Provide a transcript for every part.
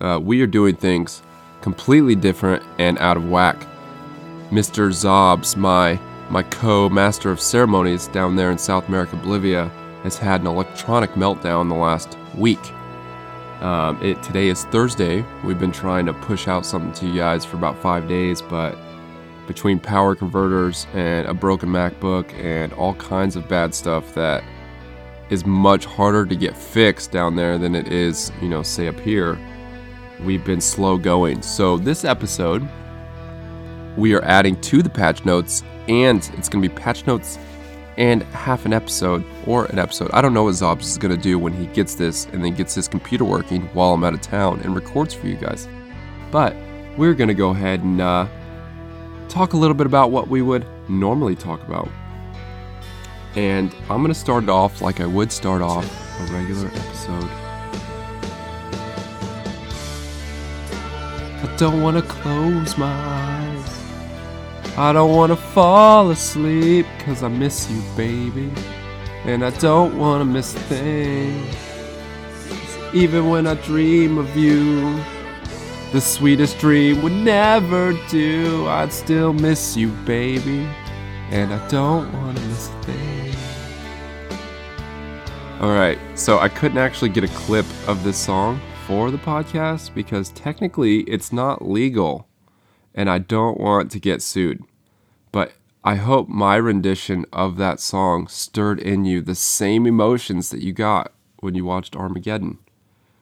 Uh, we are doing things completely different and out of whack. Mr. Zobs, my my co-master of ceremonies down there in South America, Bolivia, has had an electronic meltdown the last week. Um, it today is Thursday. We've been trying to push out something to you guys for about five days, but between power converters and a broken MacBook and all kinds of bad stuff that is much harder to get fixed down there than it is, you know, say up here. We've been slow going. So this episode, we are adding to the patch notes, and it's going to be patch notes and half an episode or an episode. I don't know what Zobs is going to do when he gets this and then gets his computer working while I'm out of town and records for you guys. But we're going to go ahead and uh, talk a little bit about what we would normally talk about. And I'm going to start it off like I would start off a regular episode. Don't want to close my eyes. I don't want to fall asleep because I miss you, baby. And I don't want to miss a thing. 'Cause Even when I dream of you, the sweetest dream would never do. I'd still miss you, baby. And I don't want to miss a thing. Alright, so I couldn't actually get a clip of this song for the podcast because technically it's not legal and I don't want to get sued. But I hope my rendition of that song stirred in you the same emotions that you got when you watched Armageddon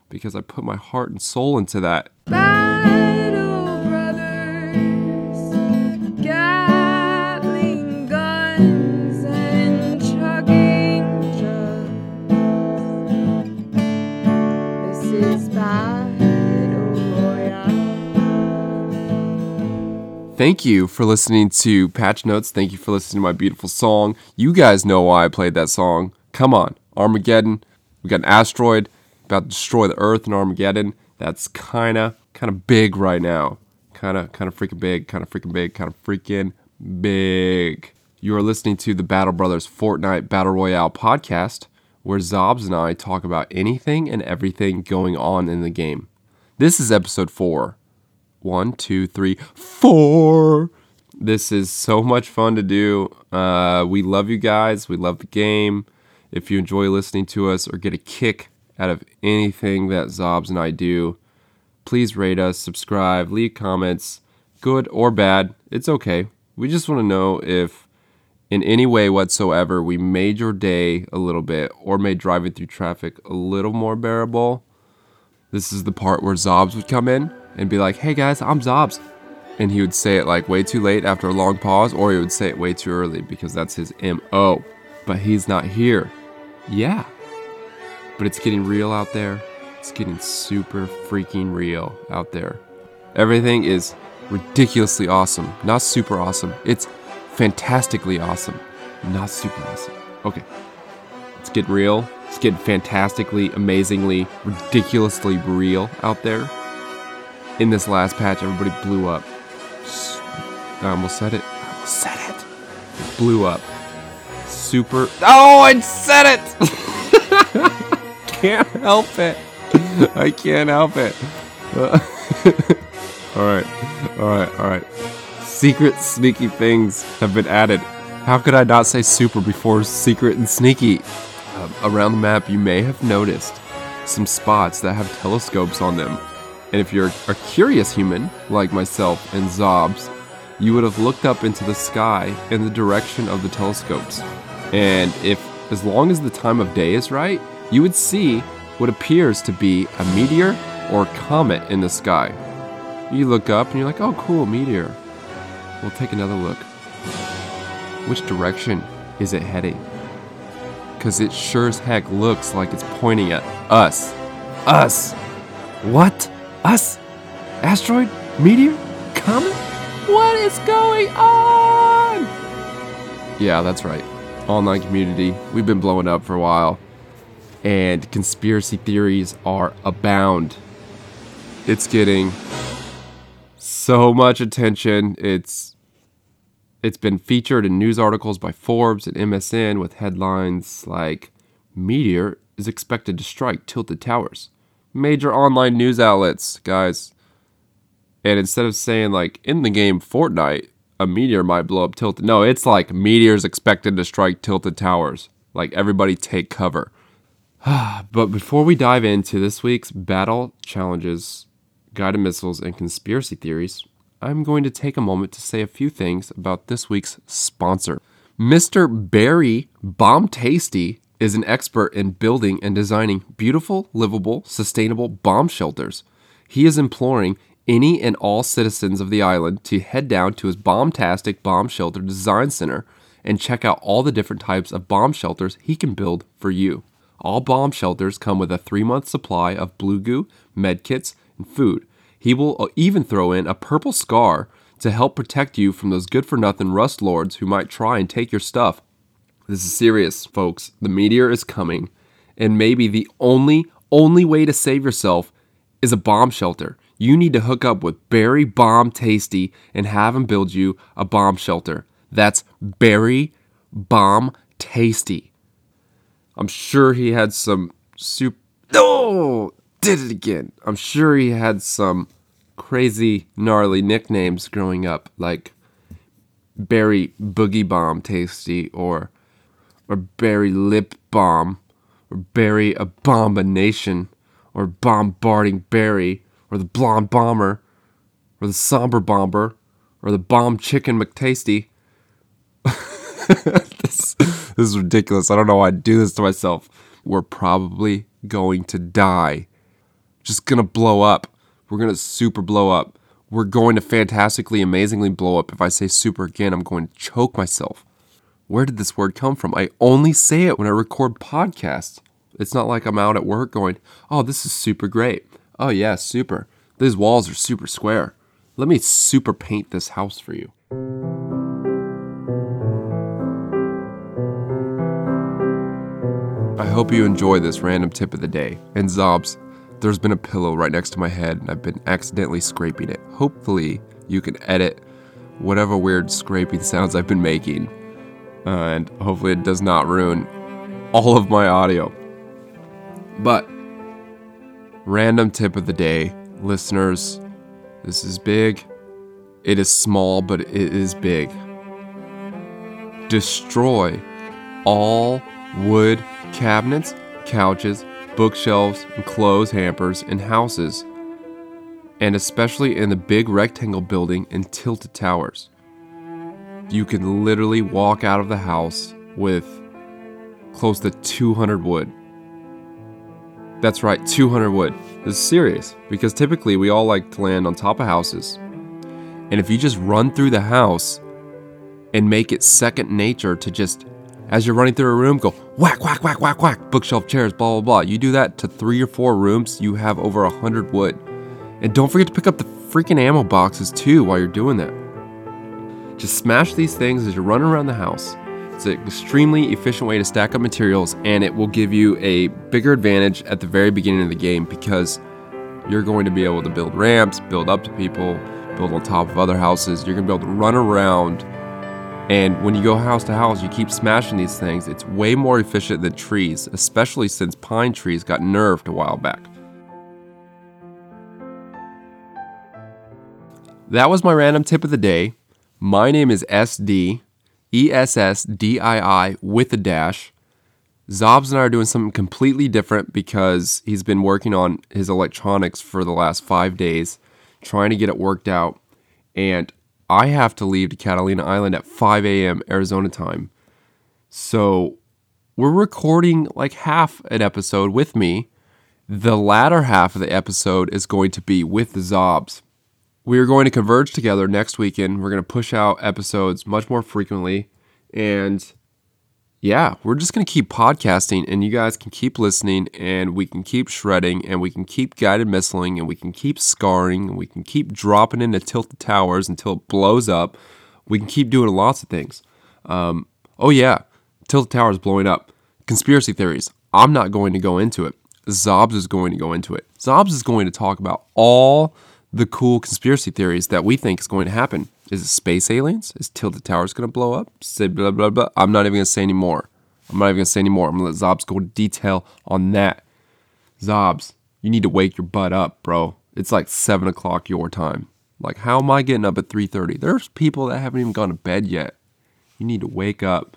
because I put my heart and soul into that. Battle Thank you for listening to Patch Notes. Thank you for listening to my beautiful song. You guys know why I played that song. Come on, Armageddon. We got an asteroid about to destroy the Earth in Armageddon. That's kind of kind of big right now. Kind of kind of freaking big. Kind of freaking big. Kind of freaking big. You are listening to the Battle Brothers Fortnite Battle Royale podcast, where Zobs and I talk about anything and everything going on in the game. This is episode four. One, two, three, four. This is so much fun to do. Uh, we love you guys. We love the game. If you enjoy listening to us or get a kick out of anything that Zobs and I do, please rate us, subscribe, leave comments, good or bad. It's okay. We just want to know if, in any way whatsoever, we made your day a little bit or made driving through traffic a little more bearable. This is the part where Zobs would come in and be like, hey guys, I'm Zobs. And he would say it like way too late after a long pause, or he would say it way too early because that's his MO. But he's not here. Yeah. But it's getting real out there. It's getting super freaking real out there. Everything is ridiculously awesome. Not super awesome. It's fantastically awesome. Not super awesome. Okay. Let's get real. Let's get fantastically, amazingly, ridiculously real out there. In this last patch, everybody blew up. I almost said it. I almost said it. It blew up. Super. Oh, I said it! can't help it. I can't help it. all right, all right, all right. Secret, sneaky things have been added. How could I not say super before secret and sneaky? Um, around the map, you may have noticed some spots that have telescopes on them. And if you're a curious human, like myself and Zobs, you would have looked up into the sky in the direction of the telescopes. And if, as long as the time of day is right, you would see what appears to be a meteor or comet in the sky. You look up and you're like, oh, cool, meteor. We'll take another look. Which direction is it heading? Because it sure as heck looks like it's pointing at us. Us! What? Us? Asteroid? Meteor? Comet? What is going on? Yeah, that's right. Online community. We've been blowing up for a while. And conspiracy theories are abound. It's getting so much attention. It's it's been featured in news articles by Forbes and MSN with headlines like Meteor is expected to strike tilted towers. major online news outlets, guys. And instead of saying like in the game Fortnite, a meteor might blow up tilted. No, it's like meteors expected to strike tilted towers. Like everybody take cover. but before we dive into this week's battle challenges, guided missiles, and conspiracy theories, I'm going to take a moment to say a few things about this week's sponsor. Mr. Barry Bomb Tasty is an expert in building and designing beautiful, livable, sustainable bomb shelters. He is imploring any and all citizens of the island to head down to his Bombtastic Bomb Shelter Design Center and check out all the different types of bomb shelters he can build for you. All bomb shelters come with a three month supply of blue goo, med kits, and food. He will uh, even throw in a purple scar to help protect you from those good for nothing rust lords who might try and take your stuff. This is serious, folks. The meteor is coming, and maybe the only, only way to save yourself is a bomb shelter. You need to hook up with Barry Bomb Tasty and have him build you a bomb shelter. That's Barry Bomb Tasty. I'm sure he had some soup. Oh, did it again. I'm sure he had some crazy, gnarly nicknames growing up, like Barry Boogie Bomb Tasty or or Barry Lip Bomb or Barry Abomination or Bombarding Barry or the Blonde Bomber or the Somber Bomber or the Bomb Chicken McTasty. this, this is ridiculous. I don't know why I do this to myself. We're probably going to die. Just gonna blow up. We're gonna super blow up. We're going to fantastically, amazingly blow up. If I say super again, I'm going to choke myself. Where did this word come from? I only say it when I record podcasts. It's not like I'm out at work going, oh, this is super great. Oh, yeah, super. These walls are super square. Let me super paint this house for you. I hope you enjoy this random tip of the day. And Zobs, there's been a pillow right next to my head and I've been accidentally scraping it. Hopefully, you can edit whatever weird scraping sounds I've been making. Uh, and hopefully, it does not ruin all of my audio. But, random tip of the day, listeners, this is big. It is small, but it is big. Destroy all wood cabinets, couches, bookshelves, and clothes hampers in houses, and especially in the big rectangle building in tilted towers. You can literally walk out of the house with close to 200 wood. That's right, 200 wood. This is serious because typically we all like to land on top of houses. And if you just run through the house and make it second nature to just as you're running through a room, go whack, whack, whack, whack, whack, bookshelf, chairs, blah, blah, blah. You do that to three or four rooms, you have over a hundred wood. And don't forget to pick up the freaking ammo boxes too while you're doing that. Just smash these things as you're running around the house. It's an extremely efficient way to stack up materials, and it will give you a bigger advantage at the very beginning of the game because you're going to be able to build ramps, build up to people, build on top of other houses. You're going to be able to run around and when you go house to house, you keep smashing these things. It's way more efficient than trees, especially since pine trees got nerfed a while back. That was my random tip of the day. My name is SD, E S S D I I with a dash. Zobs and I are doing something completely different because he's been working on his electronics for the last five days, trying to get it worked out. And I have to leave to Catalina Island at 5 a.m. Arizona time. So we're recording like half an episode with me. The latter half of the episode is going to be with the Zobs. We are going to converge together next weekend. We're going to push out episodes much more frequently. And yeah, we're just going to keep podcasting and you guys can keep listening and we can keep shredding and we can keep guided missiling and we can keep scarring and we can keep dropping into tilted towers until it blows up. We can keep doing lots of things. Um, oh, yeah, tilted towers blowing up. Conspiracy theories. I'm not going to go into it. Zobs is going to go into it. Zobs is going to talk about all the cool conspiracy theories that we think is going to happen. Is it space aliens? Is Tilted Towers to blow up? Say blah, blah, blah. I'm not even to say any more. I'm not even to say any more. I'm to let Zobs go into detail on that. Zobs, You need to wake your butt up, bro. It's like seven o'clock your time. Like, how am I getting up at three thirty? There's people that haven't even gone to bed yet. You need to wake up.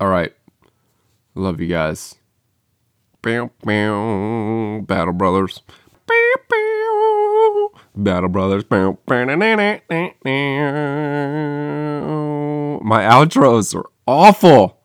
All right. Love you guys. Battle Brothers. Battle Brothers. My outros are awful.